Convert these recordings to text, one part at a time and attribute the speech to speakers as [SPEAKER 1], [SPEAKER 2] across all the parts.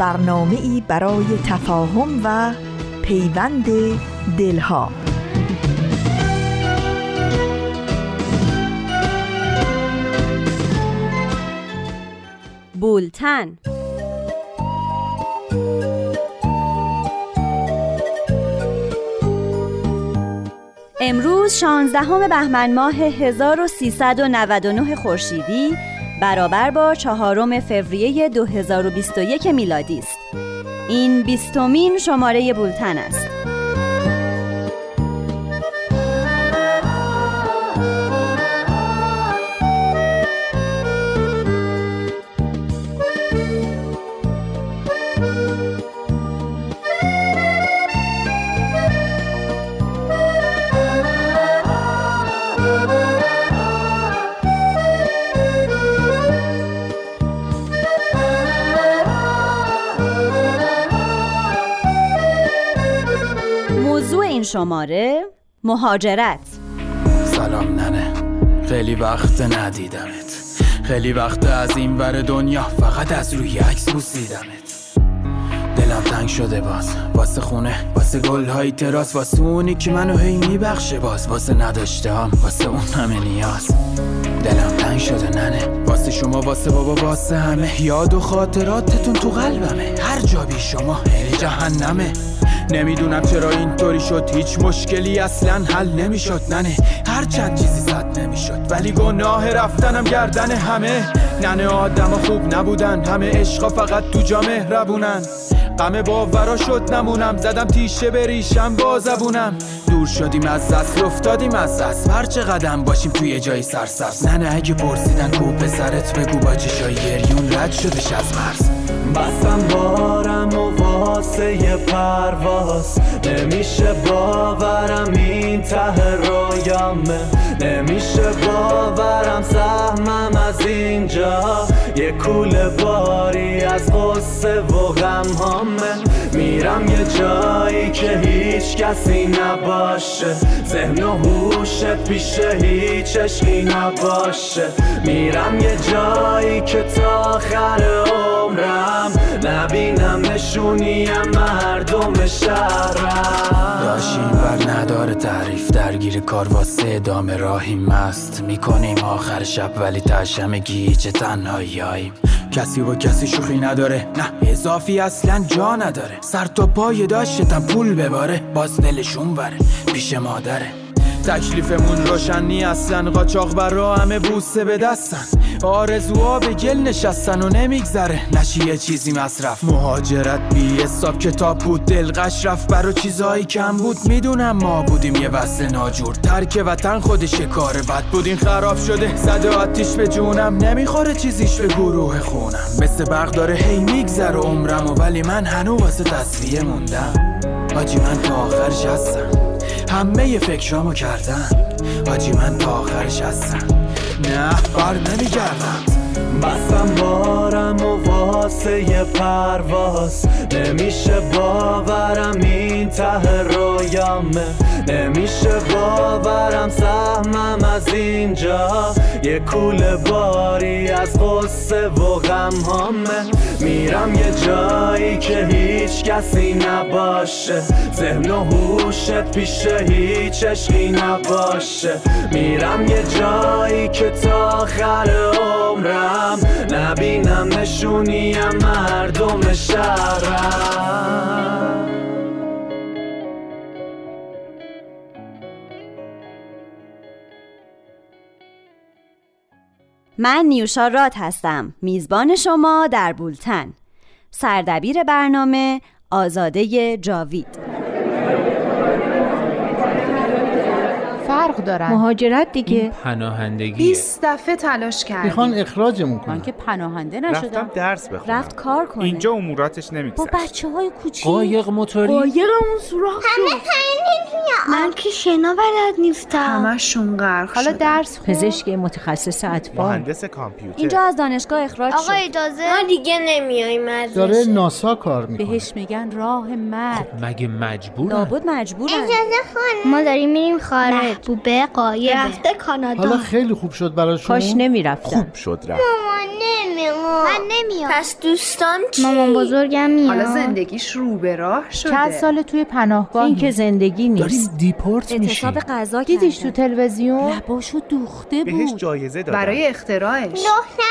[SPEAKER 1] برنامه ای برای تفاهم و پیوند دلها.
[SPEAKER 2] بولتن. امروز 16 بهمن ماه 1399 خورشیدی برابر با چهارم فوریه 2021 میلادی است. این بیستمین شماره بولتن است. شماره مهاجرت.
[SPEAKER 3] سلام ننه خیلی وقت ندیدمت. خیلی وقت از این ور دنیا فقط از روی عکس بوسیدمت. دلم تنگ شده باز واسه خونه واسه گل های تراس واسه اونی که منو هی میبخشه باز واسه نداشتم واسه اون همه نیاز. دلم تنگ شده ننه واسه شما واسه بابا واسه همه. یاد و خاطراتتون تو قلبمه هر جا بی شما خیلی جهنمه. نمی‌دونم چرا اینطوری شد. هیچ مشکلی اصلا حل نمی‌شد. ننه هر چند چیزی زد نمی‌شد. ولی گناه رفتنم گردن همه. ننه آدم خوب نبودن. همه عشقا فقط تو جا مهربونن. غم باورا شد نمونم. زدم تیشه بریشم با زبونم. دور شدیم از دست افتادیم از دست. هر قدم باشیم توی جای سرسبز. نه اگه پرسیدن کو پسرت بگو با چشای گریون رد شدش از مرز.
[SPEAKER 4] بستم بارم و واسه پرواز. نمیشه باورم این ته رویامه. نمیشه باورم سهمم از اینجا. یه کول باری از قصه و غم همه میرم یه جایی که هیچ کسی نباشه. ذهن و هوشت پیش هیچ عشقی نباشه. میرم یه جایی که تا آخر عمرم نبینم نشونیم مردم شهرم.
[SPEAKER 3] داشیم بر نداره تعریف درگیر کار واسه ادامه راهی مست می‌کنیم آخر شب ولی تشم گیج تنهاییم کسی با کسی شوخی نداره نه اضافی اصلا جا نداره. سر تا پای داشتم پول بباره. باز دلشون بره پیش مادره. تکلیفمون روشنی اصلا قاچاق برا همه بوسه به دستن. آرزوها به گل نشستن و نمیگذره. نشی چیزی مصرف. مهاجرت بی حساب کتاب بود دلقش رفت برا چیزهایی کم بود می‌دونم ما بودیم یه وصل ناجور. ترک وطن خودش کار بد بودین خراب شده زده آتیش به جونم. نمی‌خوره چیزیش به گروه خونم. مثل برق داره هی میگذر عمرم و ولی من هنو واسه تصویه موندم. آجی من تا آخرش هستم همه فکرامو کردم آجی من تا آخرش هستم. نه بر نمیگردم.
[SPEAKER 4] بستم بارم و واسه یه پرواز. نمیشه باورم این ته رویامه. نمیشه باورم سهمم از اینجا. یه کول باری از قصه و غم همه میرم یه جایی که هیچ کسی نباشه. ذهن و هوشت پیش هیچ عشقی نباشه. میرم یه جایی که تا آخر عمرم نبینم نشونیم مردم شهرم.
[SPEAKER 2] من نیوشا رات هستم میزبان شما در بولتن. سردبیر برنامه آزاده جاوید.
[SPEAKER 5] فرق دارن.
[SPEAKER 6] مهاجرت دیگه.
[SPEAKER 7] پناهندگی
[SPEAKER 8] 20 دفعه تلاش کردیم.
[SPEAKER 9] می‌خوان اخراجمون کنن.
[SPEAKER 6] من که پناهنده نشدم.
[SPEAKER 10] رفتم درس بخونم.
[SPEAKER 2] رفت کار کنه.
[SPEAKER 10] اینجا اموراتش
[SPEAKER 6] با
[SPEAKER 10] نمیگذشت.
[SPEAKER 6] بچه های کوچیک.
[SPEAKER 7] قایق موتوری؟
[SPEAKER 6] قایقمون سوراخ شد.
[SPEAKER 11] من که شنا بلد نیستم.
[SPEAKER 8] همشون غرق
[SPEAKER 5] حالا. درس خون.
[SPEAKER 6] پزشک متخصص اطفال
[SPEAKER 10] مهندس کامپیوتر.
[SPEAKER 2] اینجا از دانشگاه اخراج
[SPEAKER 11] آقا
[SPEAKER 2] شد.
[SPEAKER 11] اجازه؟ ما دیگه نمیایم
[SPEAKER 9] داره
[SPEAKER 11] مدرسه
[SPEAKER 9] ناسا کار می‌کنه.
[SPEAKER 6] بهش میگن راه مرگ
[SPEAKER 7] مگه مجبورن؟
[SPEAKER 2] لابد مجبورن.
[SPEAKER 11] ما داریم میریم خارج. محبوبه قایبه. رفته کانادا.
[SPEAKER 9] حالا خیلی خوب شد براشون.
[SPEAKER 6] کاش نمی‌رفتم
[SPEAKER 10] خوب شد رفت.
[SPEAKER 11] من نمیام پس دوستان چی؟ مامان بزرگم میاد.
[SPEAKER 8] حالا زندگیش رو به راه شده.
[SPEAKER 5] چند سال توی پناهگاه
[SPEAKER 6] این که زندگی
[SPEAKER 7] داریم
[SPEAKER 6] نیست
[SPEAKER 7] دیپورت میشیم.
[SPEAKER 2] اعتصاب غذا
[SPEAKER 5] دیدیش تو. تلویزیون؟
[SPEAKER 6] لباشو دوخته
[SPEAKER 10] بهش
[SPEAKER 6] بود.
[SPEAKER 10] جایزه دادن.
[SPEAKER 8] برای اختراعش.
[SPEAKER 11] رفته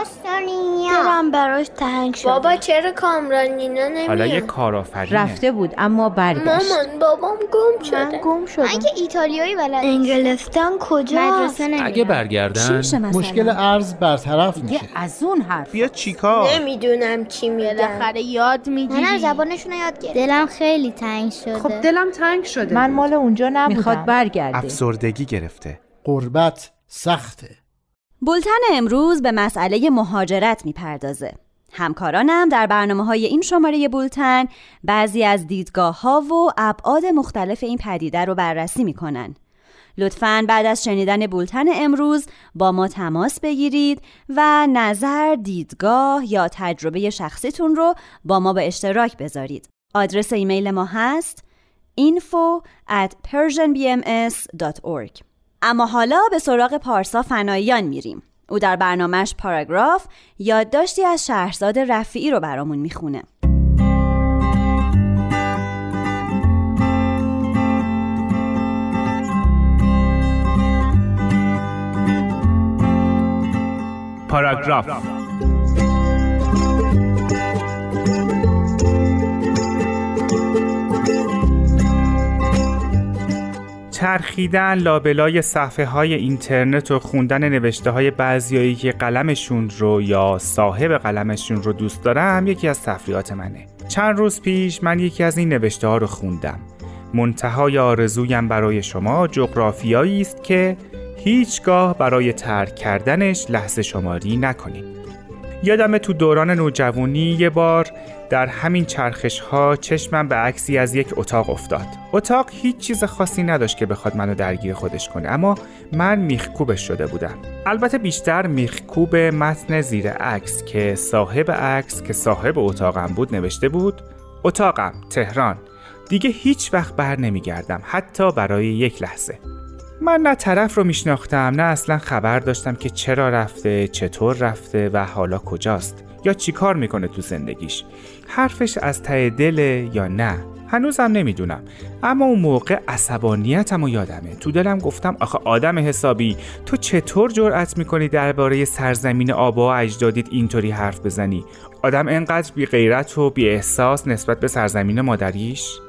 [SPEAKER 11] استرالیا دلم براش تنگ شده. بابا چرا کامران نینا نمیاد؟
[SPEAKER 10] حالا یه کارآفرینه.
[SPEAKER 6] رفته بود اما برگشت.
[SPEAKER 11] مامان بابام گم شده. من گم شدم. من که ایتالیایی بلد انگلستان کجا مدرسه
[SPEAKER 7] اگه برگردن
[SPEAKER 9] مشکل ارز برطرف
[SPEAKER 6] دیگه
[SPEAKER 9] میشه.
[SPEAKER 6] از اون حرف.
[SPEAKER 10] بیا چیکار؟
[SPEAKER 11] نمی‌دونم چی میدن
[SPEAKER 5] بالاخره یاد می‌گیری.
[SPEAKER 11] منم زبانشون رو یاد گرفتم. دلم خیلی تنگ شده.
[SPEAKER 8] خب دلم تنگ شده
[SPEAKER 5] من. مال اونجا نبودم.
[SPEAKER 6] می‌خواد برگرده.
[SPEAKER 10] افسردگی گرفته.
[SPEAKER 9] قربت سخته.
[SPEAKER 2] بولتن امروز به مسئله مهاجرت می‌پردازه. همکارانم در برنامه های این شماره بولتن بعضی از دیدگاه ها و ابعاد مختلف این پدیده رو بررسی می‌کنن. لطفاً بعد از شنیدن بولتن امروز با ما تماس بگیرید و نظر، دیدگاه یا تجربه شخصیتون رو با ما به اشتراک بذارید. آدرس ایمیل ما هست info at persianbms.org اما حالا به سراغ پارسا فناییان میریم. او در برنامهش پاراگراف یادداشتی از شهرزاد رفیعی رو برامون می‌خونه.
[SPEAKER 10] پاراگراف چرخیدن لابلای صفحه های اینترنت و خوندن نوشته های بعضیایی که قلمشون رو یا صاحب قلمشون رو دوست دارم یکی از تفریحات منه. چند روز پیش من یکی از این نوشته ها رو خوندم. منتهای آرزویم برای شما جغرافیایی است که هیچگاه برای ترک کردنش لحظه شماری نکنید. یادم تو دوران نوجوانی یه بار در همین چرخش ها چشمم به عکسی از یک اتاق افتاد. اتاق هیچ چیز خاصی نداشت که بخواد منو درگیر خودش کنه اما من میخکوبش شده بودم. البته بیشتر میخکوب متن زیر عکس که صاحب عکس که صاحب اتاقم بود نوشته بود اتاقم تهران. دیگه هیچ وقت بر نمیگردم حتی برای یک لحظه. من نه طرف رو میشناختم نه اصلا خبر داشتم که چرا رفته چطور رفته و حالا کجاست یا چی کار می‌کنه تو زندگیش. حرفش از ته دله یا نه؟ هنوزم نمی‌دونم. اما اون موقع عصبانیتم و یادمه. تو دلم گفتم آخه آدم حسابی تو چطور جرأت می‌کنی درباره سرزمین آبا و اجدادیت اینطوری حرف بزنی؟ آدم انقدر بی غیرت و بی احساس نسبت به سرزمین مادریش؟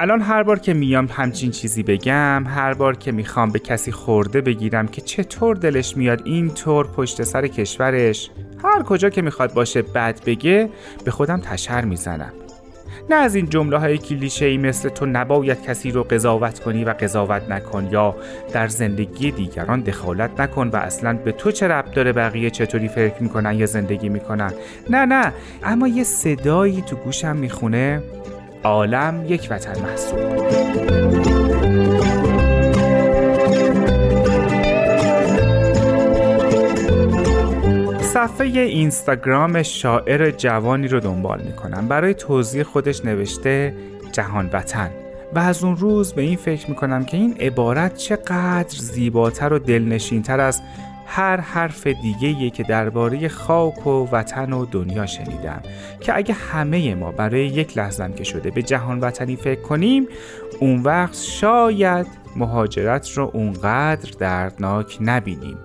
[SPEAKER 10] الان هر بار که میام همچین چیزی بگم هر بار که می‌خوام به کسی خورده بگیرم که چطور دلش میاد اینطور پشت سر کشورش هر کجا که می‌خواد باشه بد بگه به خودم تشر می‌زنم. نه از این جمله های کلیشه ای مثل تو نباید کسی رو قضاوت کنی و قضاوت نکن یا در زندگی دیگران دخالت نکن و اصلا به تو چه ربط داره بقیه چطوری فکر می‌کنن یا زندگی می‌کنن. نه نه اما یه صدایی تو گوشم می‌خونه. عالم یک وطن محسوب. صفحه اینستاگرام شاعر جوانی رو دنبال می‌کنم. برای توضیح خودش نوشته جهان وطن. و از اون روز به این فکر می‌کنم که این عبارت چقدر زیباتر و دلنشینتر از هر حرف دیگه که درباره خاک و وطن و دنیا شنیدم که اگه همه ما برای یک لحظم که شده به جهان وطنی فکر کنیم اون وقت شاید مهاجرت رو اونقدر دردناک نبینیم.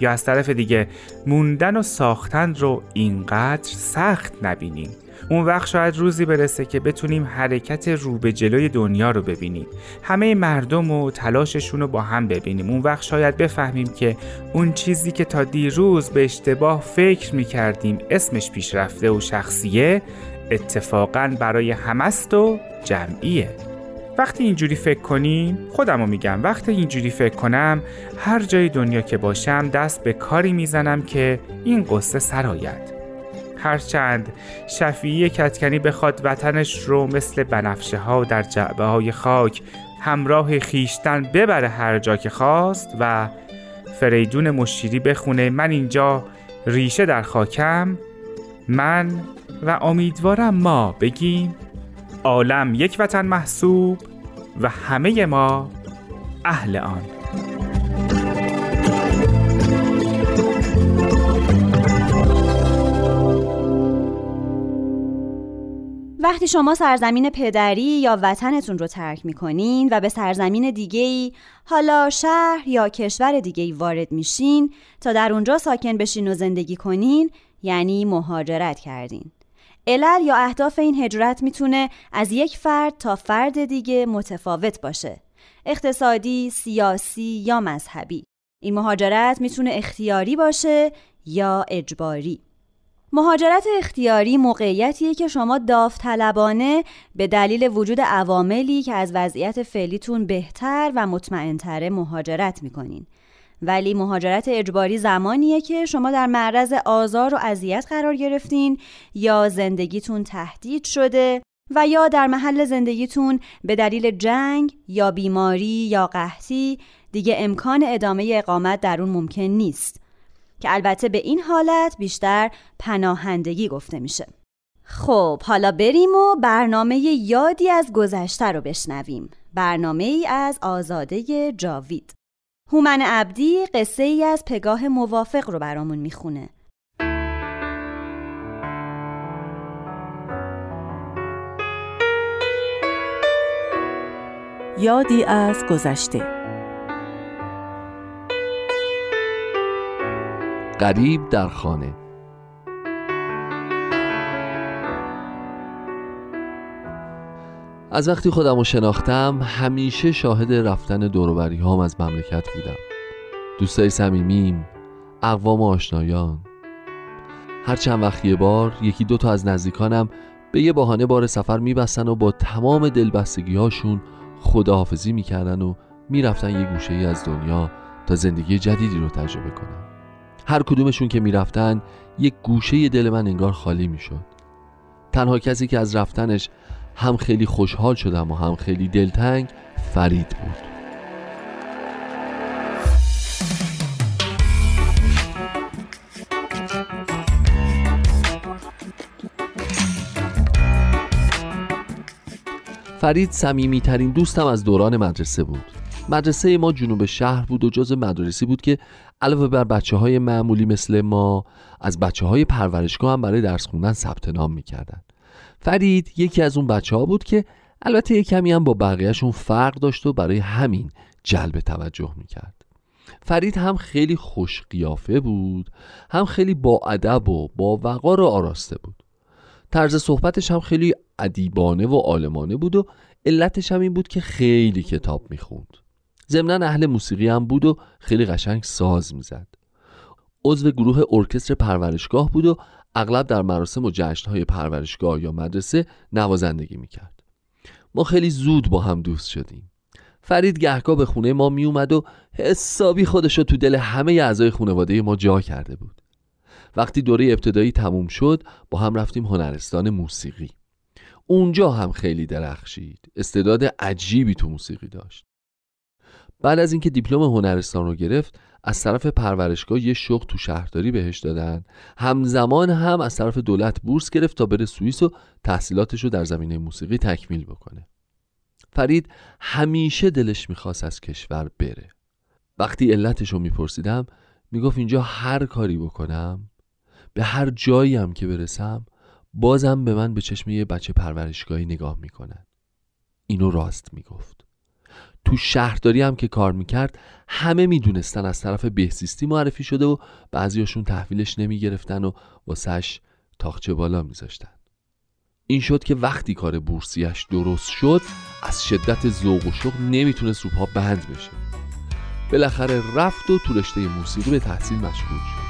[SPEAKER 10] یا از طرف دیگه موندن و ساختن رو اینقدر سخت نبینیم. اون وقت شاید روزی برسه که بتونیم حرکت رو به جلوی دنیا رو ببینیم. همه مردم و تلاششون رو با هم ببینیم. اون وقت شاید بفهمیم که اون چیزی که تا دیروز به اشتباه فکر می‌کردیم اسمش پیشرفته و شخصیه اتفاقا برای همست و جمعیه.
[SPEAKER 12] وقتی اینجوری فکر کنیم خودم رو میگم وقتی اینجوری فکر کنم هر جای دنیا که باشم دست به کاری می‌زنم که این قصه سرایت. هرچند شفیعی کتکنی بخواد وطنش رو مثل بنفشه ها در جعبه های خاک همراه خیشتن ببره هر جا که خواست و فریدون مشیری بخونه من اینجا ریشه در خاکم من و امیدوارم ما بگیم عالم یک وطن محسوب و همه ما اهل آن.
[SPEAKER 2] وقتی شما سرزمین پدری یا وطنتون رو ترک می‌کنین و به سرزمین دیگهی حالا شهر یا کشور دیگهی وارد میشین تا در اونجا ساکن بشین و زندگی کنین یعنی مهاجرت کردین. علل یا اهداف این هجرت می‌تونه از یک فرد تا فرد دیگه متفاوت باشه. اقتصادی، سیاسی یا مذهبی. این مهاجرت می‌تونه اختیاری باشه یا اجباری. مهاجرت اختیاری موقعیتیه که شما داوطلبانه به دلیل وجود عواملی که از وضعیت فعلیتون بهتر و مطمئنتره مهاجرت می‌کنین. ولی مهاجرت اجباری زمانیه که شما در معرض آزار و اذیت قرار گرفتین یا زندگیتون تهدید شده و یا در محل زندگیتون به دلیل جنگ یا بیماری یا قحطی دیگه امکان ادامه اقامت در اون ممکن نیست. که البته به این حالت بیشتر پناهندگی گفته میشه. خب حالا بریم و برنامه یادی از گذشته رو بشنویم. برنامه ای از آزاده جاوید. هومن عبدی قصه ای از پگاه موافق رو برامون می‌خونه.
[SPEAKER 6] یادی از گذشته.
[SPEAKER 13] قریب در خانه. از وقتی خودم رو شناختم همیشه شاهد رفتن دوروبری هام از مملکت بودم. دوستای صمیمیم اقوام آشنایان. هر چند وقت یه بار یکی دو تا از نزدیکانم به یه بهانه بار سفر میبستن و با تمام دلبستگی هاشون خداحافظی می‌کردن و می‌رفتن یه گوشه ای از دنیا تا زندگی جدیدی رو تجربه کنن. هر کدومشون که می‌رفتن یک گوشه دل من انگار خالی می‌شد. تنها کسی که از رفتنش هم خیلی خوشحال شدم و هم خیلی دلتنگ فرید بود. فرید صمیمیترین دوستم از دوران مدرسه بود. مدرسه ما جنوب شهر بود و جز مدرسی بود که علاوه بر بچه های معمولی مثل ما از بچه های پرورشگاه هم برای درس خوندن ثبت نام می‌کردن. فرید یکی از اون بچه ها بود که البته یه کمی هم با بقیهشون فرق داشت و برای همین جلب توجه می‌کرد. فرید هم خیلی خوش قیافه بود هم خیلی با ادب و با وقار و آراسته بود. طرز صحبتش هم خیلی ادیبانه و عالمانه بود و علتش هم این بود که خیلی کتاب می‌خوند. ضمنا اهل موسیقی هم بود و خیلی قشنگ ساز می‌زد. عضو گروه ارکستر پرورشگاه بود و اغلب در مراسم و جشنهای پرورشگاه یا مدرسه نوازندگی می‌کرد. ما خیلی زود با هم دوست شدیم. فرید گهگاه به خونه ما میومد و حسابی خودش رو تو دل همه اعضای خانواده ما جا کرده بود. وقتی دوره ابتدایی تموم شد با هم رفتیم هنرستان موسیقی. اونجا هم خیلی درخشید. استعداد عجیبی تو موسیقی داشت. بعد از اینکه دیپلم هنرستان رو گرفت از طرف پرورشگاه یه شغل تو شهرداری بهش دادن. همزمان هم از طرف دولت بورس گرفت تا بره سوئیس و تحصیلاتش رو در زمینه موسیقی تکمیل بکنه. فرید همیشه دلش می‌خواست از کشور بره. وقتی علتش رو میپرسیدم می‌گفت اینجا هر کاری بکنم به هر جایی هم که برسم بازم به من به چشم یه بچه پرورشگاهی نگاه می‌کنن. اینو راست می‌گفت. تو شهرداری هم که کار می‌کرد همه می‌دونستن از طرف بهسیستی معرفی شده و بعضیاشون تحویلش نمی‌گرفتن و واسش تاخچه بالا میذاشتن. این شد که وقتی کار بورسیش درست شد از شدت ذوق و شوق نمی‌تونست رو پا بند بشه. بالاخره رفت و تو رشته موسیقی به تحصیل مشغول شد.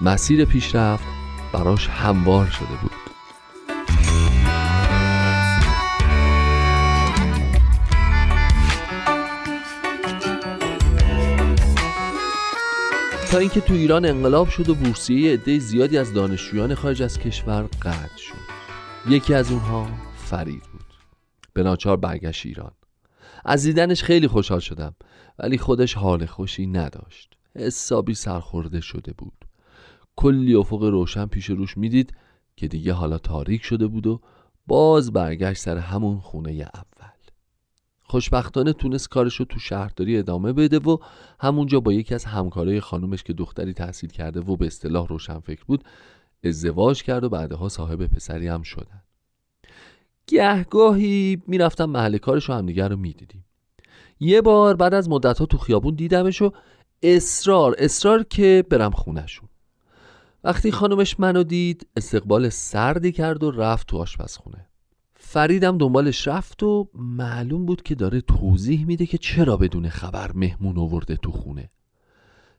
[SPEAKER 13] مسیر پیشرفت براش هموار شده بود. تا اینکه تو ایران انقلاب شد و بورسیه عده زیادی از دانشجویان خارج از کشور قطع شد. یکی از اونها فرید بود. به ناچار برگشت ایران. از دیدنش خیلی خوشحال شدم ولی خودش حال خوشی نداشت. حسابی سرخورده شده بود. کلی افق روشن پیش روش می‌دید که دیگه حالا تاریک شده بود و باز برگشت سر همون خونه اول. خوشبختانه تونست کارشو تو شهرداری ادامه بده و همونجا با یکی از همکارای خانومش که دختری تحصیل کرده و به اصطلاح روشن فکر بود ازدواج کرد و بعدها صاحب پسری هم شدن. گهگاهی می‌رفتم محل کارش و همدیگر رو می‌دیدیم. یه بار بعد از مدت تو خیابون دیدمش و اصرار اصرار که برم خونشون وقتی خانومش منو دید استقبال سردی کرد و رفت تو آشپزخونه. فریدم دنبالش رفت و معلوم بود که داره توضیح میده که چرا بدون خبر مهمون آورده تو خونه.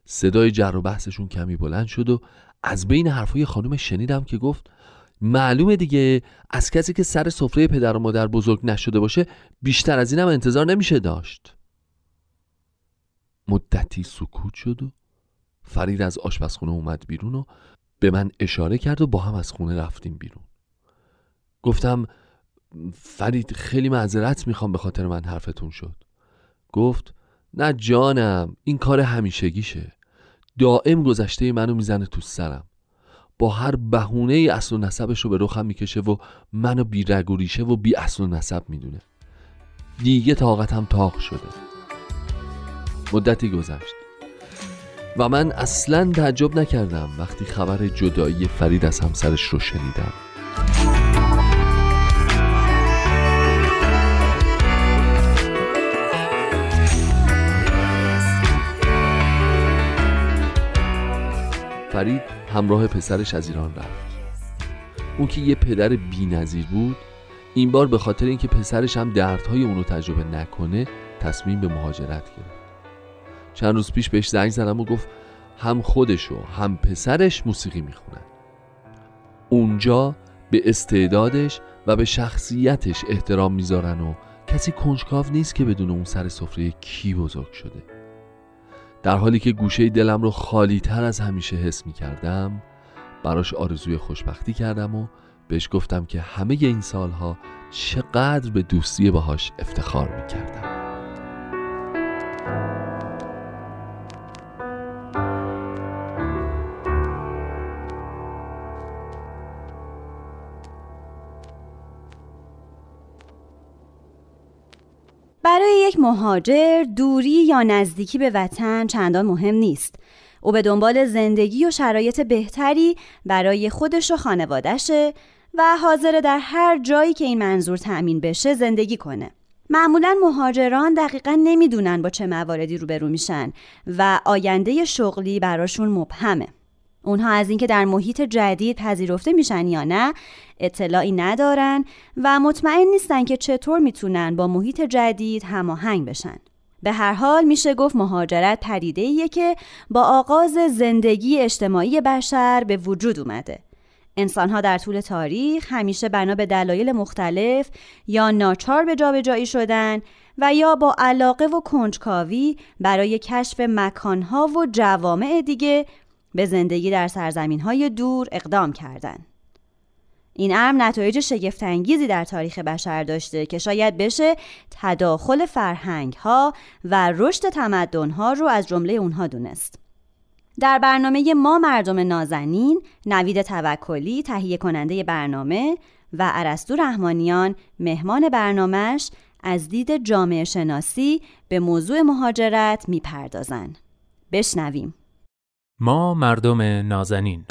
[SPEAKER 13] صدای جر و بحثشون کمی بلند شد و از بین حرفای خانم شنیدم که گفت معلومه دیگه از کسی که سر سفره پدر و مادر بزرگ نشده باشه بیشتر از اینم انتظار نمیشه داشت. مدتی سکوت شد و فرید از آشپزخونه اومد بیرون و به من اشاره کرد و با هم از خونه رفتیم بیرون. گفتم فرید خیلی معذرت می‌خوام به خاطر من حرفتون شد. گفت نه جانم این کار همیشگیشه. دائم گذشته منو می‌زنه تو سرم. با هر بهونه ای اصل و نسبش رو به رخم می‌کشه و منو بی رگ و ریشه و بی اصل و نسب می‌دونه. دیگه طاقتم تاق شده. مدتی گذشت. و من اصلا تعجب نکردم وقتی خبر جدایی فرید از همسرش رو شنیدم. همراه پسرش از ایران رفت. اون که یه پدر بی نظیر بود این بار به خاطر اینکه پسرش هم دردهای اونو تجربه نکنه تصمیم به مهاجرت گرفت. چند روز پیش بهش زنگ زدم و گفت هم خودش و هم پسرش موسیقی می‌خونن. اونجا به استعدادش و به شخصیتش احترام می‌ذارن و کسی کنجکاو نیست که بدون اون سر سفره کی بزرگ شده. در حالی که گوشه دلم رو خالی تر از همیشه حس می کردم براش آرزوی خوشبختی کردم و بهش گفتم که همه این سالها چقدر به دوستی باهاش افتخار می کردم
[SPEAKER 2] برای یک مهاجر دوری یا نزدیکی به وطن چندان مهم نیست. او به دنبال زندگی و شرایط بهتری برای خودش و خانوادشه و حاضر در هر جایی که این منظور تأمین بشه زندگی کنه. معمولا مهاجران دقیقا نمی‌دونن با چه مواردی روبرو میشن و آینده شغلی براشون مبهمه. اونها از اینکه در محیط جدید پذیرفته میشن یا نه اطلاعی ندارن و مطمئن نیستن که چطور می‌تونن با محیط جدید هماهنگ بشن. به هر حال میشه گفت مهاجرت پدیده که با آغاز زندگی اجتماعی بشر به وجود اومده. انسانها در طول تاریخ همیشه بنا به دلایل مختلف یا ناچار به جابجایی شدن و یا با علاقه و کنجکاوی برای کشف مکانها و جوامع دیگه به زندگی در سرزمین های دور اقدام کردند. این امر نتایج شگفتانگیزی در تاریخ بشر داشته که شاید بشه تداخل فرهنگ ها و رشد تمدن ها رو از جمله اونها دونست. در برنامه ما مردم نازنین نوید توکلی تهیه کننده برنامه و ارسطو رحمانیان مهمان برنامهش از دید جامعه شناسی به موضوع مهاجرت می‌پردازند. بشنویم.
[SPEAKER 7] ما مردم نازنین.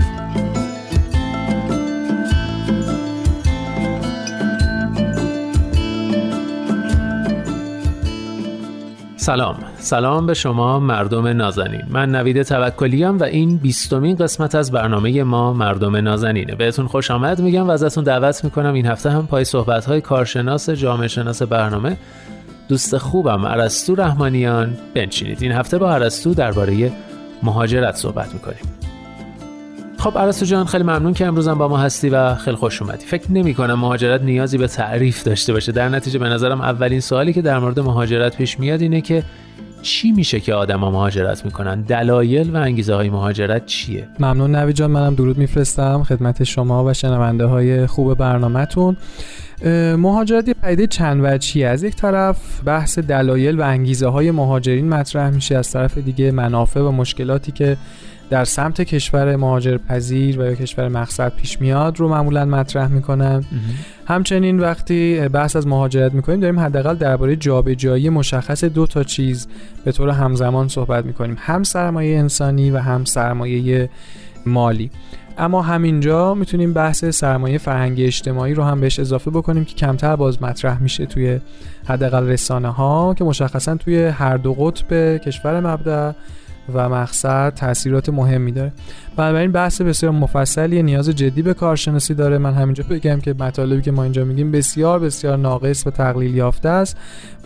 [SPEAKER 7] سلام. سلام به شما مردم نازنین. من نوید توکلیم و این بیستمین قسمت از برنامه ما مردم نازنینه. بهتون خوش آمد. میگم و ازتون دعوت می‌کنم. این هفته هم پای صحبت های کارشناس جامعه شناس برنامه. دوست خوبم. عرستو رحمانیان. بنشینید. این هفته با عرستو درباره مهاجرت صحبت می‌کنیم. خب عرستو جان خیلی ممنون که امروزم با ما هستی و خیلی خوش اومدی. فکر نمی کنم مهاجرت نیازی به تعریف داشته باشه. در نتیجه به نظرم اولین سوالی که در مورد مهاجرت پیش میاد اینه که چی میشه که آدما مهاجرت می‌کنن؟ دلایل و انگیزه های مهاجرت چیه؟
[SPEAKER 14] ممنون نوی جان منم درود میفرستم. خدمت شما و شنونده های خوب برنامهتون. مهاجرت یه پدیده چند وجهی از یک طرف بحث دلایل و انگیزه های مهاجرین مطرح میشه از طرف دیگه منافع و مشکلاتی که در سمت کشور مهاجر پذیر و یا کشور مقصد پیش میاد رو معمولا مطرح می‌کنن. همچنین وقتی بحث از مهاجرت می‌کنیم داریم حداقل درباره جابجایی مشخص دو تا چیز به طور همزمان صحبت می‌کنیم. هم سرمایه انسانی و هم سرمایه مالی. اما همینجا می‌تونیم بحث سرمایه فرهنگی اجتماعی رو هم بهش اضافه بکنیم که کمتر باز مطرح میشه توی حداقل رسانه ها که مشخصا توی هر دو قطب کشور مبدع و مقصد تاثیرات مهمی داره. بنابراین بحث بسیار مفصلی نیاز جدی به کارشناسی داره. من همینجا بگم که مطالبی که ما اینجا میگیم بسیار بسیار ناقص و تقلیل یافته است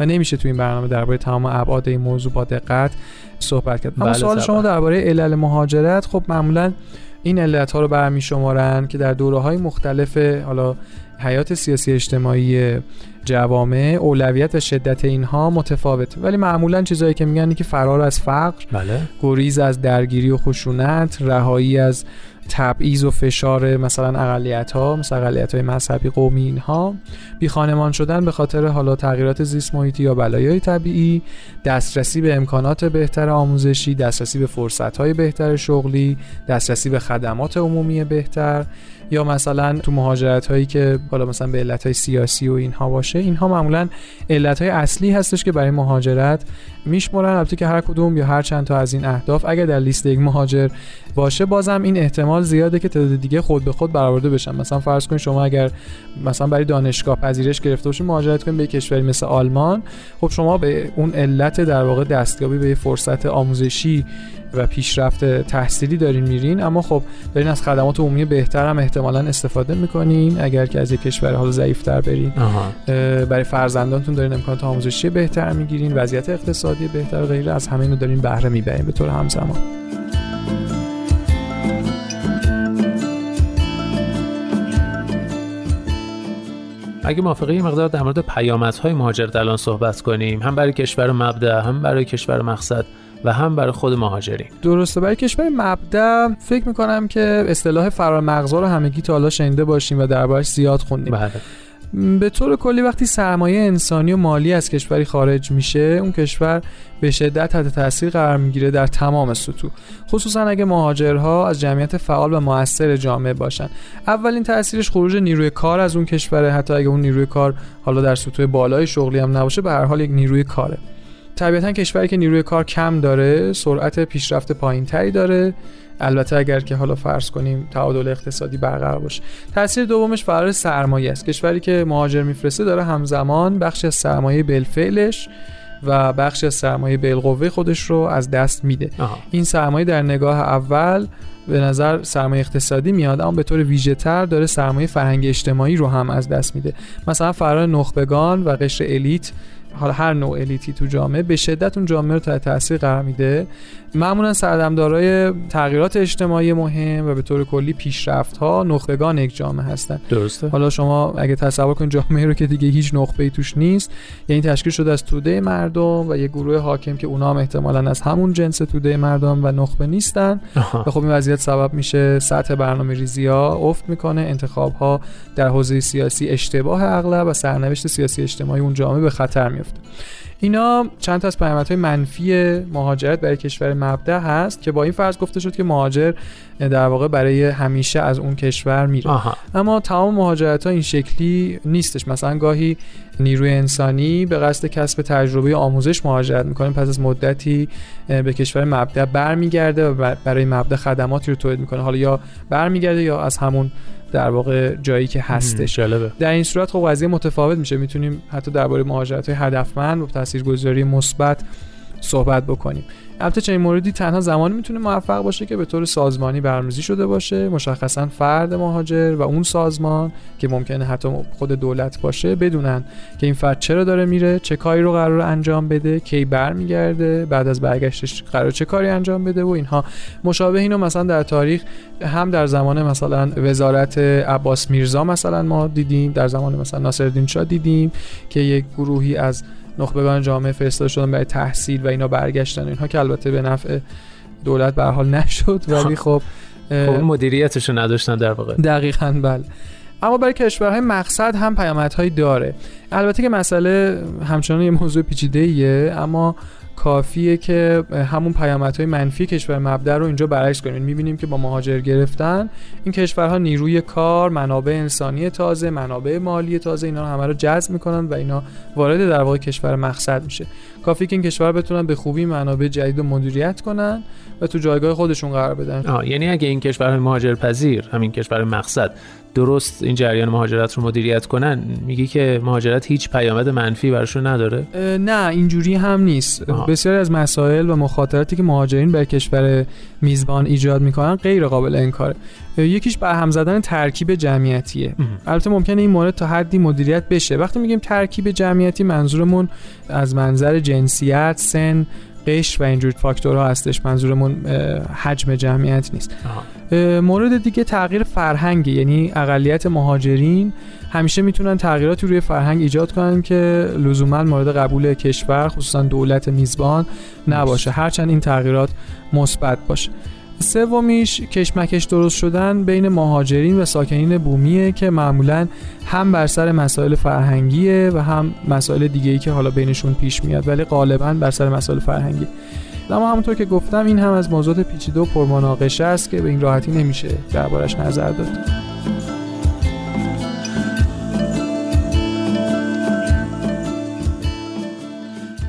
[SPEAKER 14] و نمیشه تو این برنامه درباره تمام ابعاد این موضوع با دقت صحبت کرد. اما بله سوال شما درباره علل مهاجرت خب معمولا این علت ها رو برمی شمارن که در دوره های مختلف حالا حیات سیاسی اجتماعی جوامع اولویت و شدت اینها متفاوته ولی معمولا چیزایی که میگن که فرار از فقر
[SPEAKER 7] بله.
[SPEAKER 14] گریز از درگیری و خشونت رهایی از تبعیض و فشار مثلا اقلیت ها مثل های مذهبی قومی اینها بی خانمان شدن به خاطر حالا تغییرات زیست محیطی یا بلایای طبیعی دسترسی به امکانات بهتر آموزشی دسترسی به فرصت های بهتر شغلی دسترسی به خدمات عمومی بهتر یا مثلا تو مهاجرت هایی که بالا مثلا به علت های سیاسی و اینها باشه اینها معمولا علت های اصلی هستش که برای مهاجرت میشمرن. البته که هر کدوم یا هر چند تا از این اهداف اگر در لیست یک مهاجر باشه بازم این احتمال زیاده که تعداد دیگه خود به خود برآورده بشن. مثلا فرض کنید شما اگر مثلا برای دانشگاه پذیرش گرفته باشید مهاجرت کنید به کشوری مثل آلمان. خب شما به اون علت در واقع دستیابی به فرصت آموزشی و پیشرفت تحصیلی دارین میرین. اما خب دارین از خدمات عمومی بهتر هم احتمالا استفاده می‌کنین. اگر که از یک کشور حال ضعیفتر برین برای فرزندانتون دارین امکانات آموزشی بهتر می‌گیرین وضعیت اقتصادی بهتر و غیره از همه اینو دارین بهره می‌برین به طور همزمان.
[SPEAKER 7] اگه موافقه یه مقدار در مورد پیامدهای مهاجرت الان صحبت کنیم. هم برای کشور مبدع هم برای کشور مقصد و هم برای خود مهاجرین.
[SPEAKER 14] درسته. برای کشور مبدع فکر می‌کنم که اصطلاح فرار مغزا رو همگی تا حالا شنیده باشیم و دربارش زیاد خوندیم.
[SPEAKER 7] بله.
[SPEAKER 14] به طور کلی وقتی سرمایه انسانی و مالی از کشوری خارج میشه اون کشور به شدت تحت تاثیر قرار می‌گیره در تمام سطوح. خصوصا اگه مهاجرها از جمعیت فعال و موثر جامعه باشن. اولین تاثیرش خروج نیروی کار از اون کشور حتی اگه اون نیروی کار حالا در سطوح بالای شغلی هم نباشه به هر حال یک نیروی کاره. طبیعتا کشوری که نیروی کار کم داره سرعت پیشرفت پایین تری داره. البته اگر که حالا فرض کنیم تعادل اقتصادی برقرار باشه. تاثیر دومش فرار سرمایه است. کشوری که مهاجر میفرسته داره همزمان بخشی از سرمایه بالفعلش و بخشی از سرمایه بالقوه خودش رو از دست میده. این سرمایه در نگاه اول به نظر سرمایه اقتصادی میاد اما به طور ویژه تر داره سرمایه فرهنگ اجتماعی رو هم از دست میده. مثلا فرار نخبگان و قشر الیت حالا هر نوع الیتی تو جامعه به شدت اون جامعه رو تحت تاثیر قرار میده. معمولا سردمدارای تغییرات اجتماعی مهم و به طور کلی پیشرفت ها نخبگان یک جامعه هستن
[SPEAKER 7] درسته.
[SPEAKER 14] حالا شما اگه تصور کنید جامعه رو که دیگه هیچ نخبه ای توش نیست یعنی تشکیل شده از توده مردم و یه گروه حاکم که اونا هم احتمالا از همون جنس توده مردم و نخبه نیستن. و خب این وضعیت سبب میشه سطح برنامه ریزی ها افت می‌کنه انتخاب ها در حوزه سیاسی اشتباه اغلب و سرنوشت سیاسی اجتماعی اون جامعه به خطر میفته اینا چند تا از پیامدهای منفی مهاجرت برای کشور مبدع هست که با این فرض گفته شد که مهاجر در واقع برای همیشه از اون کشور میره. اما تمام مهاجرت ها این شکلی نیستش. مثلا گاهی نیروی انسانی به قصد کسب تجربه آموزش مهاجرت می‌کنه. پس از مدتی به کشور مبدع برمیگرده و برای مبدع خدماتی رو تولید می‌کنه. حالا یا برمیگرده یا از همون در واقع جایی که هستش.
[SPEAKER 7] جالبه.
[SPEAKER 14] در این صورت خب قضیه متفاوت میشه. می‌تونیم حتی درباره مهاجرت های هدفمند و تاثیرگذاری مثبت صحبت بکنیم. البته چنین موردی تنها زمانی می‌تونه موفق باشه که به طور سازمانی برنامه‌ریزی شده باشه مشخصا فرد مهاجر و اون سازمان که ممکنه حتی خود دولت باشه بدونن که این فرد چرا داره میره چه کاری رو قرار انجام بده کی برمیگرده بعد از برگشتش قرار چه کاری انجام بده و اینها. مشابه اینو مثلا در تاریخ هم در زمان مثلا وزارت عباس میرزا مثلا ما دیدیم در زمان مثلا ناصرالدین شاه دیدیم که یک گروهی از نخبگان جامعه فرستاده شدن برای تحصیل و اینا برگشتن اینها که البته به نفع دولت به حال نشد ولی خب.
[SPEAKER 7] خب مدیریتش رو نداشتن در واقع.
[SPEAKER 14] دقیقا بله. اما برای کشورهای مقصد هم پیامدهایی داره. البته که مسئله همچنان یه موضوع پیچیده ایه اما کافیه که همون پیامدهای منفی کشور مبدع رو اینجا برعکس کنیم. می‌بینیم که با مهاجر گرفتن این کشورها نیروی کار منابع انسانی تازه منابع مالی تازه اینا رو همه رو جذب می‌کنن و اینا وارد در واقع کشور مقصد میشه. کافی که این کشور بتونن به خوبی منابع جدید رو مدیریت کنن و تو جایگاه خودشون قرار بدن.
[SPEAKER 7] آه یعنی اگه این کشورهای مهاجر پذیر همین کشور مقصد درست این جریان مهاجرت رو مدیریت کنن؟ میگی که مهاجرت هیچ پیامد منفی براشون نداره؟
[SPEAKER 14] نه اینجوری هم نیست. آه. بسیاری از مسائل و مخاطراتی که مهاجرین به کشور میزبان ایجاد می‌کنن غیر قابل انکاره. یکیش به هم زدن ترکیب جمعیتیه. البته ممکنه این مورد تا حدی مدیریت بشه. وقتی میگیم ترکیب جمعیتی منظورمون از منظر جنسیت سن قش و اینجور فاکتورها هستش. منظورمون حجم جمعیت نیست. آه. مورد دیگه تغییر فرهنگ یعنی اقلیت مهاجرین همیشه می‌تونن تغییراتی روی فرهنگ ایجاد کنن که لزوما مورد قبول کشور خصوصا دولت میزبان نباشه. هرچند این تغییرات مثبت باشه. سومیش کشمکش درست شدن بین مهاجرین و ساکنین بومیه که معمولا هم بر سر مسائل فرهنگیه و هم مسائل دیگه ای که حالا بینشون پیش میاد ولی غالبا بر سر مسائل فرهنگی اما همونطور که گفتم این هم از موضوعات پیچیده و پرمناقشه است که به این راحتی نمیشه دربارش نظر داد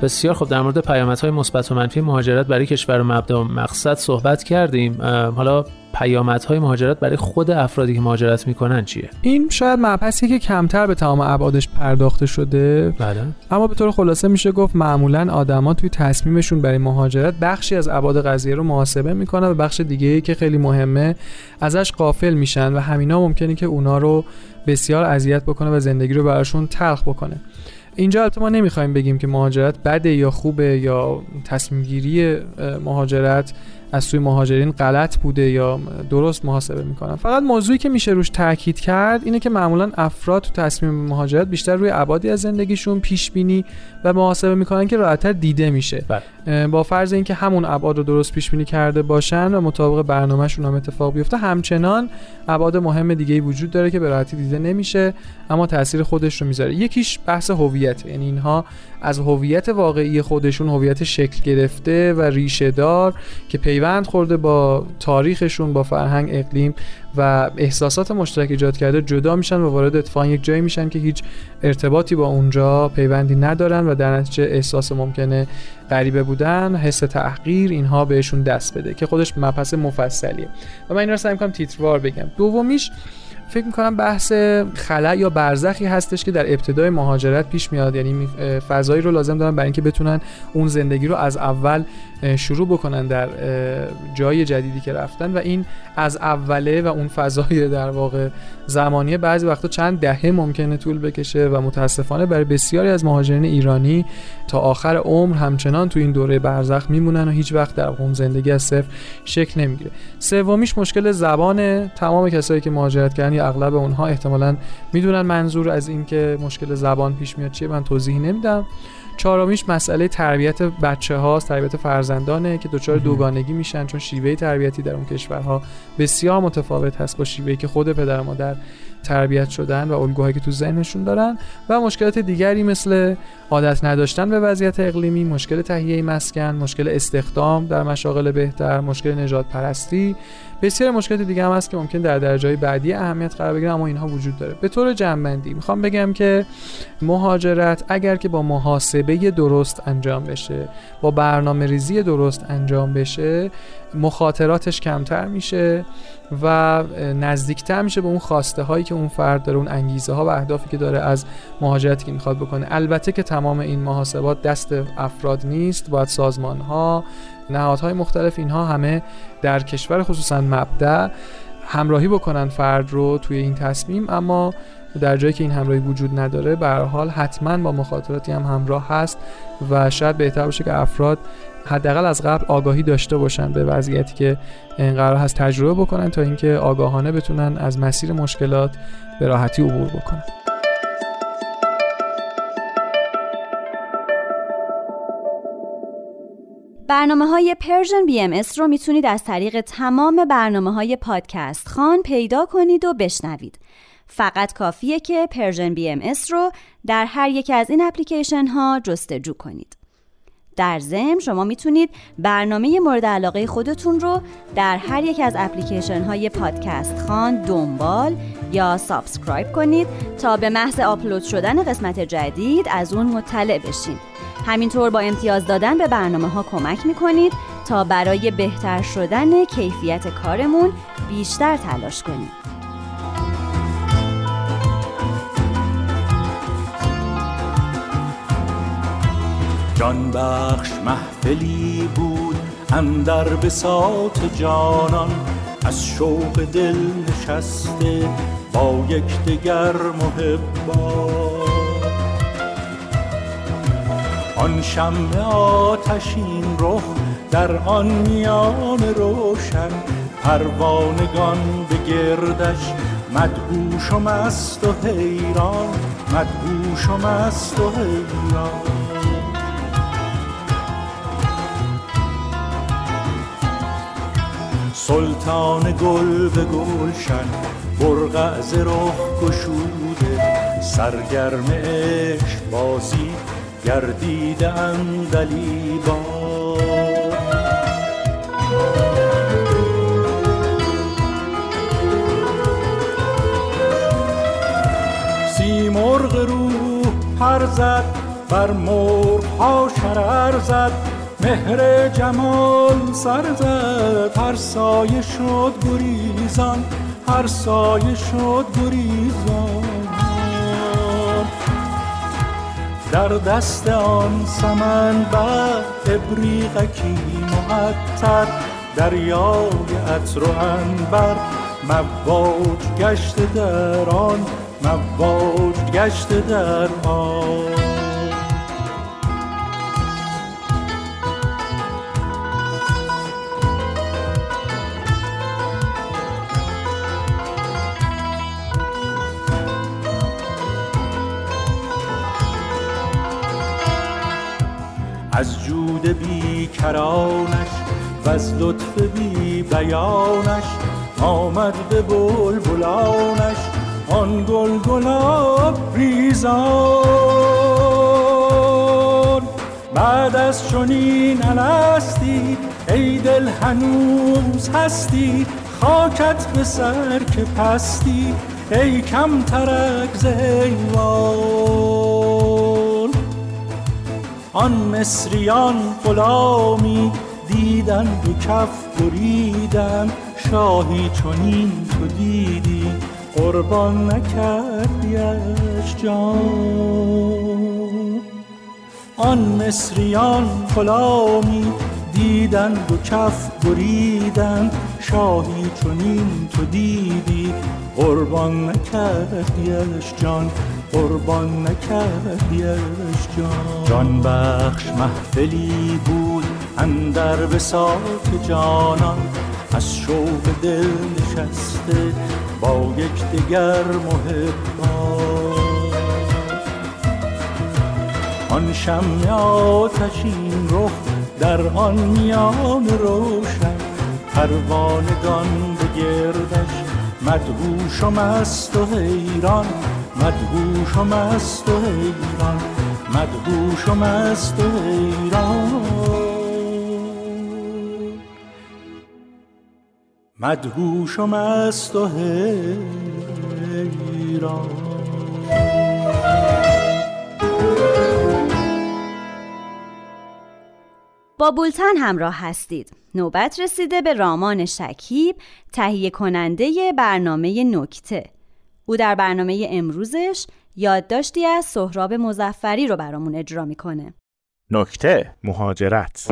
[SPEAKER 7] بسیار خب در مورد پیامدهای مثبت و منفی مهاجرت برای کشور مبدا و مقصد صحبت کردیم. حالا پیامدهای مهاجرت برای خود افرادی که مهاجرت می‌کنن چیه؟
[SPEAKER 14] این شاید مبحثی که کمتر به تمام ابعادش پرداخته شده.
[SPEAKER 7] بله.
[SPEAKER 14] اما به طور خلاصه میشه گفت معمولا آدما توی تصمیمشون برای مهاجرت بخشی از ابعاد قضیه رو محاسبه می‌کنن و بخش دیگه ای که خیلی مهمه ازش غافل میشن و همینا ممکنه که اونا رو بسیار اذیت بکنه و زندگی رو براشون تلخ بکنه. اینجا البته ما نمی‌خوایم بگیم که مهاجرت بده یا خوبه یا تصمیم گیری مهاجرت از سوی مهاجرین غلط بوده یا درست محاسبه می‌کنن. فقط موضوعی که میشه روش تاکید کرد اینه که معمولا افراد تو تصمیم مهاجرت بیشتر روی ابعادی از زندگیشون پیش بینی و محاسبه می‌کنن که راحتتر دیده میشه
[SPEAKER 7] بله.
[SPEAKER 14] با فرض اینکه همون ابعاد رو درست پیش بینی کرده باشن و مطابق برنامهشون هم اتفاق بیفته همچنان ابعاد مهم دیگه وجود داره که به راحتی دیده نمیشه اما تاثیر خودش رو می‌ذاره یکیش بحث هویت یعنی اینها از هویت واقعی خودشون هویت شکل گرفته و ریشه دار که پیوند خورده با تاریخشون با فرهنگ اقلیم و احساسات مشترک ایجاد کرده جدا میشن و وارد اتفاق یک جایی میشن که هیچ ارتباطی با اونجا پیوندی ندارن و در نتیجه احساس ممکنه غریبه بودن حس تحقیر اینها بهشون دست بده که خودش مبحث مفصلیه. و من این رو سعی می‌کنم تیتروار بگم. دومیش فکر می‌کنم بحث خلع یا برزخی هستش که در ابتدای مهاجرت پیش میاد. یعنی فضایی رو لازم دارن برای اینکه بتونن اون زندگی رو از اول شروع بکنن در جای جدیدی که رفتن. و این از اوله و اون فضای در واقع زمانی بعضی وقتا چند دهه ممکنه طول بکشه و متاسفانه برای بسیاری از مهاجرین ایرانی تا آخر عمر همچنان تو این دوره برزخ میمونن و هیچ وقت در اون زندگی از صفر شکل نمی‌گیره. سومیش مشکل زبان تمام کسایی که مهاجرت کردن اغلب اونها احتمالا می‌دونن منظور از اینکه مشکل زبان پیش میاد چیه من توضیحی نمیدم. چهارمیش مسئله تربیت بچه هاست تربیت فرزندانه که دچار دوگانگی میشن چون شیوه تربیتی در اون کشورها بسیار متفاوت هست با شیوهی که خود پدر و مادر تربیت شدن و الگوهایی که تو ذهنشون دارن و مشکلات دیگری مثل عادت نداشتن به وضعیت اقلیمی مشکل تهیه مسکن مشکل استخدام در مشاغل بهتر مشکل نجات پرستی بسیار مشکلات دیگه هم هست که ممکن در درجه بعدی اهمیت قرار بگیره اما اینها وجود داره. به طور جنبندی می‌خوام بگم که مهاجرت اگر که با محاسبه درست انجام بشه با برنامه ریزی درست انجام بشه مخاطراتش کمتر میشه و نزدیکتر میشه به اون خواسته هایی که اون فرد داره اون انگیزه ها و اهدافی که داره از مهاجرتی که می‌خواد بکنه. البته که تمام این محاسبات دست افراد نیست باید سازمان ها نهادهای مختلف اینها همه در کشور خصوصا مبدع همراهی بکنن فرد رو توی این تصمیم اما در جایی که این همراهی وجود نداره به حال حتما با مخاطراتی هم همراه هست و شاید بهتر باشه که افراد حداقل از قبل آگاهی داشته باشن به وضعیتی که این قرار هست تجربه بکنن تا اینکه آگاهانه بتونن از مسیر مشکلات به راحتی عبور بکنن.
[SPEAKER 2] برنامه های Persian BMS رو می‌تونید از طریق تمام برنامه های پادکست خوان پیدا کنید و بشنوید. فقط کافیه که Persian BMS رو در هر یک از این اپلیکیشن ها جستجو کنید. در ضمن شما می‌تونید برنامه مورد علاقه خودتون رو در هر یک از اپلیکیشن های پادکست خوان دنبال یا subscribe کنید تا به محض آپلود شدن قسمت جدید از اون مطلع بشین همینطور با امتیاز دادن به برنامه ها کمک می‌کنید تا برای بهتر شدن کیفیت کارمون بیشتر تلاش کنید.
[SPEAKER 15] جان بخش محفلی بود اندر بساط جانان از شوق دل نشسته با یکدیگر محبا آن شم آتشین رخ در آن میان روشن. پروانگان به گردش مدهوش و مست و حیران مدهوش و مست و حیران. سلطان گل به گلشن برقع ز رخ گشوده. سرگرم عشق بازی گردیده اندلی با سیمرغ روح پر زد بر مرغ ها شرر زد. مهر جمال سر زد هر سایه شد گریزان هر سایه شد گریزان. در دست آن سمن بر ابریقکی معطر دریای عطر و انبر مواج گشت در آن مواج گشت در آن. از جود بی کرانش و از لطف بی بیانش آمد به بلبلانش آن گل گلاب ریزان. بعد از چنین الستی ای دل هنوز هستی خاکت به سر که پستی ای کم ترک زیوان آن مصریان غلامی دیدن دو کف بریدن شاهی چنین تو دیدی قربان نکردیش جان. آن مصریان غلامی دیدن دو کف بریدن شاهی چنین تو دیدی قربان نکردیش جان قربان نکردیش جان. جان بخش محفلی بود اندر بساط جانان از شوق دل نشسته با یک دگر محبا آن شم آتشین رخ در آن میان روشن پروانگان به گردش. مدهوش و مست و حیران مدهوش و مست و حیران مدهوش و مست و حیران. مدهوش و مست و حیران.
[SPEAKER 2] با بولتن همراه هستید. نوبت رسیده به رامان شکیب تهیه کننده برنامه نکته. او در برنامه امروزش یادداشتی از سهراب مزفری رو برامون اجرا می‌کنه.
[SPEAKER 12] نکته مهاجرت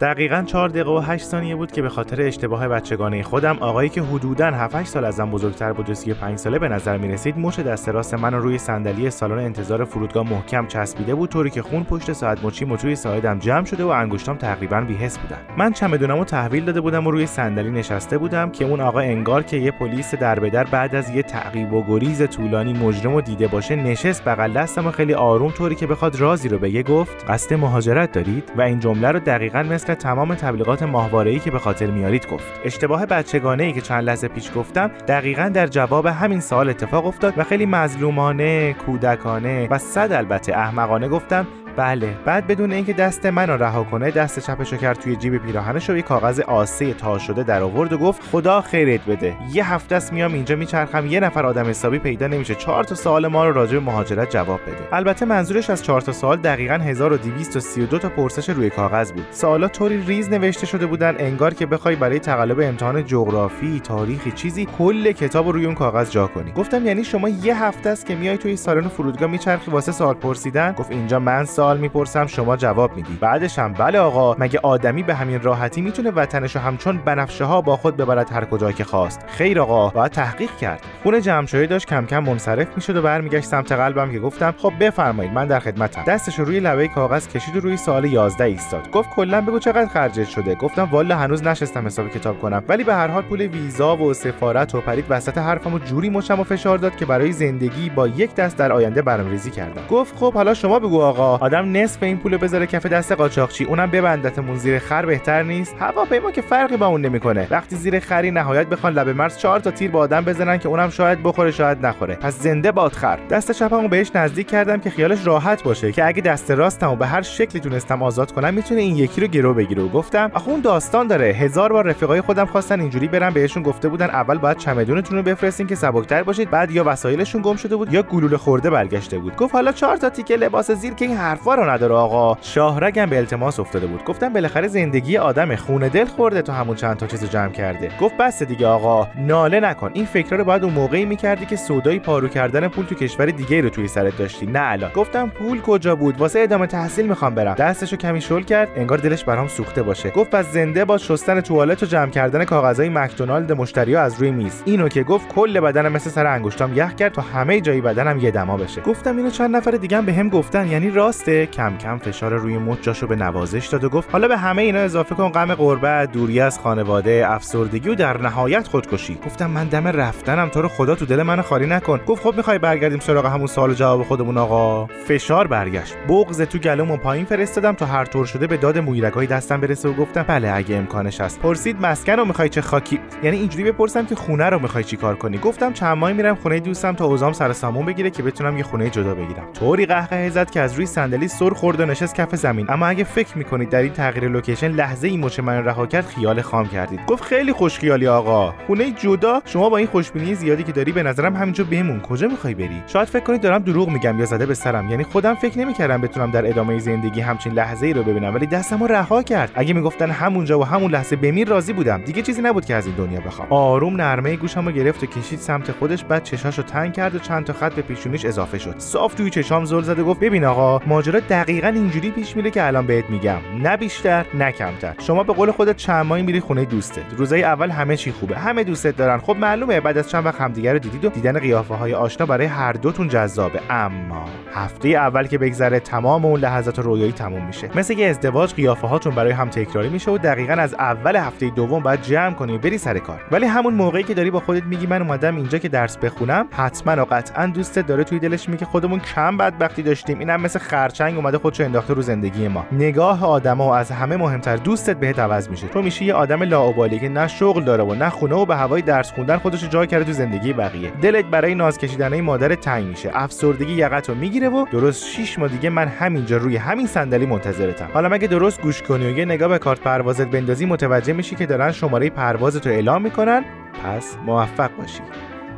[SPEAKER 12] دقیقا 4 دقیقه و 8 ثانیه بود که به خاطر اشتباه بچگانه خودم آقایی که حدوداً 7 8 سال ازم بزرگتر بود و 35 ساله به نظر می رسید مچ دست راست من رو روی صندلی سالن انتظار فرودگاه محکم چسبیده بود طوری که خون پشت ساعت مچی و توی ساعدم جمع شده و انگشتام تقریبا بی‌حس بودن. من چمدونمو تحویل داده بودم و روی صندلی نشسته بودم که اون آقا انگار که یه پلیس در به در بعد از یه تعقیب و گریز طولانی مجرم و دیده باشه نشست بغل دستم و خیلی آروم طوری که بخواد رازی رو بگه گفت قصد مهاجرت دارید؟ و این جمله رو دقیقا مثل تمام تبلیغات ماهواره‌ای که به خاطر میارید گفت. اشتباه بچگانه ای که چند لحظه پیش گفتم دقیقا در جواب همین سوال اتفاق افتاد و خیلی مظلومانه کودکانه و صد البته احمقانه گفتم بله. بعد بدون اینکه دست منو رها کنه دست چپشو کرد توی جیب پیراهنش و یه کاغذ آسه تا شده در آورد و گفت خدا خیرت بده. یه هفته است میام اینجا میچرخم یه نفر آدم حسابی پیدا نمیشه. چهار تا سوال ما رو راجع به مهاجرت جواب بده. البته منظورش از چهار تا سوال دقیقا 1232 تا پرسش روی کاغذ بود. سوالا طوری ریز نوشته شده بودن انگار که بخوای برای تقلب امتحان جغرافی تاریخی چیزی کل کتاب روی اون کاغذ جا کنی. گفتم یعنی شما یه هفته است که میای توی سالن فرودگاه میچرخی واسه سوال پرسیدن؟ گفت اینجا من سوال می‌پرسم شما جواب میدی. بعدش هم بله آقا. مگه آدمی به همین راحتی می‌تونه وطنشو همچون بنفشه ها با خود ببرد هر کجا که خواست؟ خیر آقا باید تحقیق کرد. خون جمع داشت کم کم منصرف می‌شد و برمیگشت سمت قلبم که گفتم خب بفرمایید من در خدمتم. دستش روی لبه کاغذ کشید و روی سال 11 ایستاد. گفت کلا بگو چقدر خرجت شده. گفتم والا هنوز نشستم حساب کتاب کنم. ولی به هر حال پول ویزا و سفارت و پرید وسط حرفمو جوری مچم و فشار داد که برای زندگی با یک دست در آینده برنامه‌ریزی کردم. گفت خب حالا شما بگو آقا. آدم نصف این پولو بذاره کف دست قاچاقچی. اونم ببندتمون. زیر خر بهتر نیست. هواپیما که فرقی با اون نمی‌کنه. وقتی زیر خری نهایت بخوان لب مرز چهار تا تیر با آدم بزنن که اونم شاید بخوره شاید نخوره. پس زنده باد خر. دست چپمو بهش نزدیک کردم که خیالش راحت باشه که اگه دست راستمو به هر شکلی تونستم آزاد کنم می‌تونه این یکی رو گرو بگیره. و گفتم آخه اون داستان داره. هزار بار رفیقای خودم خواستن اینجوری برن بهشون گفته بودن اول باید چمدونتون رو بفرستین که سبکتر باشید بعد یا وسایلشون گم شده بود یا گلوله خورده برگشته بود. گفت حالا چهار تا تیکه لباس زیر که این حرفا رو نداره آقا. شاهرگم به التماس افتاده بود. گفتم بالاخره زندگی آدم خونه دل خورده تا همون چند تا چیزو جمع کرده. گفت بس دیگه آقا. ناله نکن. این فکر رو باید اون موقعی می‌کردی که سودای پارو کردن پول تو کشور دیگه رو توی سرت داشتی. نه الان. گفتم پول کجا بود؟ واسه ادامه تحصیل می‌خوام برم. دستشو کمی شل کرد. انگار دلش برام سوخته باشه. گفت پس زنده با شستن توالت و جمع کردن کاغذهای مکدونالد مشتریا از روی میز. اینو که گفت کل بدنم مثل سر انگشتام یخ کرد تا همه جای بدنم یه دما بشه. گفتم اینو چند نفر دیگه هم بهم گفتن. یعنی راسته کم کم فشار روی مچ جاشو به نوازش داد و گفت حالا به همه اینا اضافه کن غم غربت دوری از خانواده افسردگی و در نهایت خودکشی. گفتم من دم رفتنم تو رو خدا تو دل من خالی نکن. گفت خب می‌خوای برگردیم سراغ همون سوال جواب خودمون آقا. فشار برگشت. بغز تو گلومو پایین فرستادم تا هر طور شده به داد مویرگای دستم برسه و گفتم بله اگه امکانش هست. پرسید مسکن رو می‌خوای چه خاکی؟ یعنی اینجوری بپرسم که خونه رو می‌خوای چیکار کنی؟ گفتم چند ماهی میرم خونه دوستم تا اوزام سر سامون بگیره که بتونم یه خونه جدا بگیرم. طوری قهقه زد که از روی صندلی سر خورد و نشست کف زمین. اما اگه فکر می‌کنید در این تغییر لوکیشن لحظه ای مچ من رها کرد خیال خام کردید. گفت خیلی خوشخیالی آقا. خونه جدا. شما با این خوشبینی زیادی که داری به نظرم همینجا بمون. کجا می‌خوای بری؟ شاید فکر کنید دارم دروغ میگم یا زده به سرم. یعنی خودم فکر نمی‌کردم بتونم در ادامه زندگی همچین لحظه ای رو ببینم ولی دستمو رها کرد. اگه می‌گفتن همونجا و همون لحظه بمیر راضی بودم. دیگه چیزی نبود که از این دنیا بخوام. آروم نرمه گوشمو گرفت و کشید سمت خودش بعد چشاشو تنگ کرد و چند تا خط به پیشونیش اضافه شد. صاف توی چشام زل زد گفت ببین آقا ماجرا دقیقا اینجوری پیش میره که الان بهت میگم. نه بیشتر نه کمتر. شما به قول خودت چند ماهی میری خونه دوستت. روزای اول همه چی خوبه. همه دوستت دارن. خب معلومه بعد از چند وقت همدیگه رو دیدید و دیدن قیافه های آشنا برای هر دوتون جذابه. اما هفته اول که بگذره تمام اون لحظات رویایی تموم میشه. مثل یه ازدواج قیافه هاتون برای هم تکراری میشه و دقیقا از اول هفته دوم باید جمع کنی بری سر کار. ولی همون موقعی که داری با خودت میگی من اومدم اینجا که درس بخونم حتما و قطعا دوستت داره توی دلش میگه خودمون کم بدبختی داشتیم. اینم مثل خرچنگ اومده خودشو انداخته رو زندگی ما. نگاه آدما از همه مهمتر دوستت بهت عوض میشه. تو میشی یه آدم لاابالی که نه شغل داره و نه خونه و به هوای درس خوندن خودش جا کرده تو زندگی بقیه. دلت برای ناز کشیدن مادر تنگ میشه. افسردگی یقتو می‌گیره و درست 6 ماه دیگه من همینجا روی همین صندلی منتظرتم. حالا مگه درست گوش کنی و یه نگاه به کارت پروازت بندازی متوجه میشی که دارن شماره پروازتو اعلام می‌کنن؟ پس موفق باشی.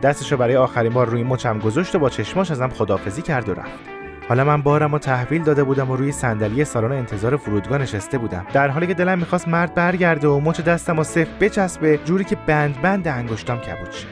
[SPEAKER 12] دستشو برای آخرین بار روی مچم گذاشت و با چشماش ازم خدافزی کرد و رفت. حالا من بارم و تحویل داده بودم و روی صندلی سالن انتظار فرودگاه نشسته بودم. در حالی که دلم می‌خواست مرد برگرده و مچ دستم و صفر بچسبه جوری که بند بند انگشتام کبود شه.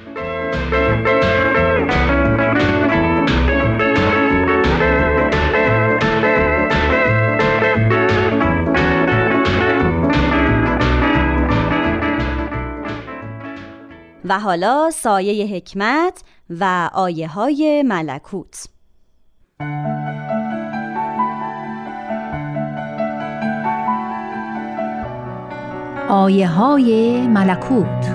[SPEAKER 2] و حالا سایه حکمت و آیه های ملکوت.
[SPEAKER 16] آیه های ملکوت.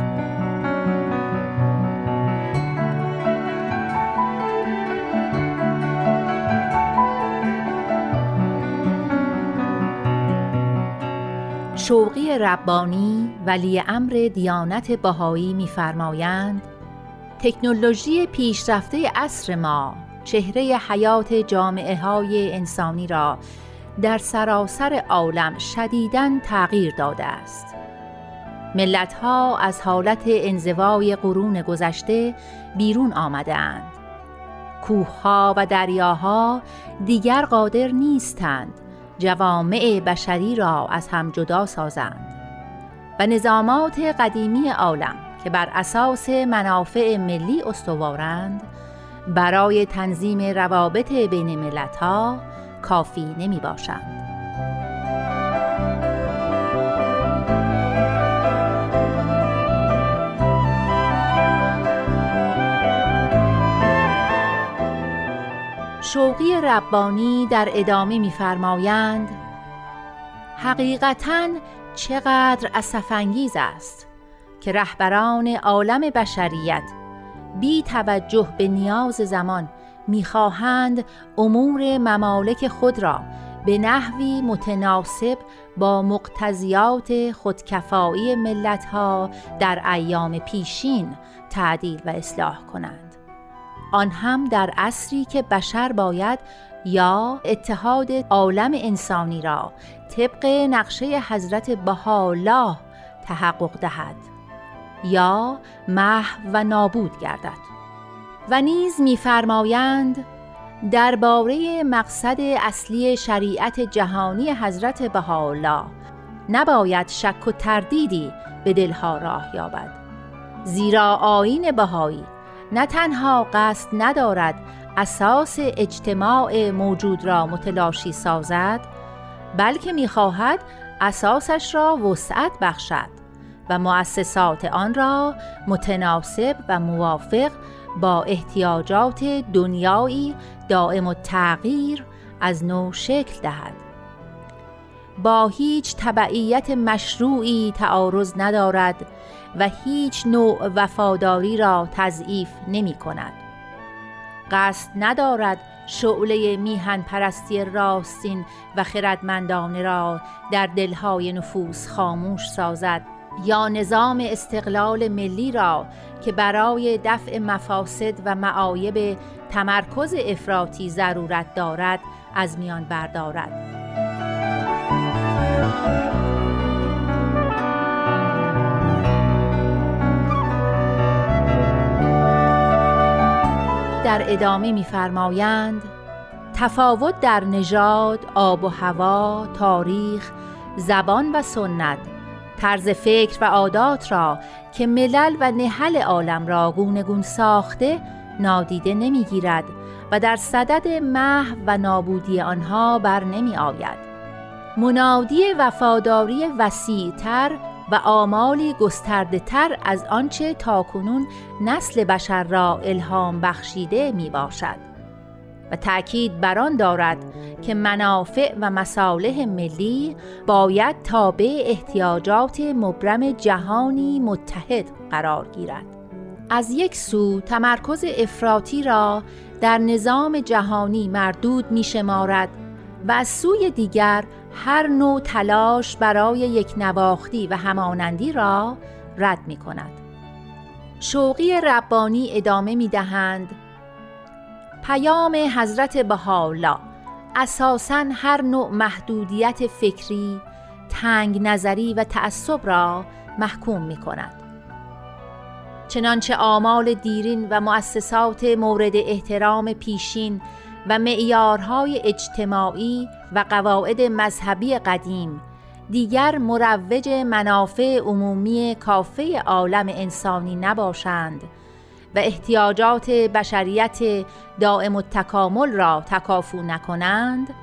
[SPEAKER 16] شوقی ربانی ولی امر دیانت بهایی می‌فرمایند تکنولوژی پیشرفته عصر ما چهره حیات جامعه های انسانی را در سراسر عالم شدیداً تغییر داده است. ملت ها از حالت انزوای قرون گذشته بیرون آمده اند. کوه ها و دریاها دیگر قادر نیستند جوامع بشری را از هم جدا سازند و نظامات قدیمی عالم که بر اساس منافع ملی استوارند برای تنظیم روابط بین ملت ها کافی نمی باشند. شوقی ربانی در ادامه می‌فرمایند حقیقتا چقدر اسفنگیز است که رهبران عالم بشریت بی توجه به نیاز زمان می‌خواهند امور ممالک خود را به نحوی متناسب با مقتضیات خودکفایی ملتها در ایام پیشین تعدیل و اصلاح کنند. آن هم در عصری که بشر باید یا اتحاد عالم انسانی را طبق نقشه حضرت بهاءالله تحقق دهد. یا محو و نابود گردد. و نیز می‌فرمایند درباره مقصد اصلی شریعت جهانی حضرت بهاءالله نباید شک و تردیدی به دلها راه یابد. زیرا آیین بهایی نه تنها قصد ندارد اساس اجتماع موجود را متلاشی سازد بلکه می‌خواهد اساسش را وسعت بخشد. و مؤسسات آن را متناسب و موافق با احتیاجات دنیایی دائم و تغییر از نو شکل دهد با هیچ تبعیت مشروعی تعارض ندارد و هیچ نوع وفاداری را تضعیف نمی کند. قصد ندارد شعله میهن پرستی راستین و خردمندانه را در دلهای نفوس خاموش سازد یا نظام استقلال ملی را که برای دفع مفاسد و معایب تمرکز افراطی ضرورت دارد از میان بردارد. در ادامه می‌فرمایند تفاوت در نژاد، آب و هوا، تاریخ، زبان و سنت طرز فکر و عادات را که ملل و نهل عالم را گونه گون ساخته نادیده نمی‌گیرد و در صدد محو و نابودی آنها بر نمی آید. منادی وفاداری وسیعتر و آمالی گسترده تر از آنچه تاکنون نسل بشر را الهام بخشیده می باشد و تأکید بر آن دارد که منافع و مصالح ملی باید تابع احتیاجات مبرم جهانی متحد قرار گیرد از یک سو تمرکز افراطی را در نظام جهانی مردود می شمارد و از سوی دیگر هر نوع تلاش برای یک نواختی و همانندی را رد می کند. شوقی ربانی ادامه می دهند پیام حضرت بهاءالله اساساً هر نوع محدودیت فکری، تنگ نظری و تعصب را محکوم می کند. چنانچه آمال دیرین و مؤسسات مورد احترام پیشین و معیارهای اجتماعی و قواعد مذهبی قدیم دیگر مروج منافع عمومی کافه عالم انسانی نباشند و احتیاجات بشریت دائم التکامل را تکافو نکنند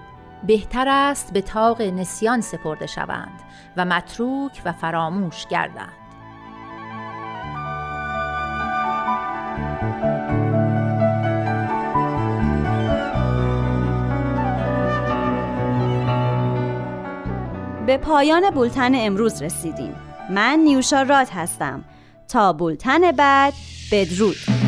[SPEAKER 16] بهتر است به تاق نسیان سپرده شوند و متروک و فراموش گردند.
[SPEAKER 2] به پایان بولتن امروز رسیدیم. من نیوشا راد هستم. تا بولتن بعد بدرود.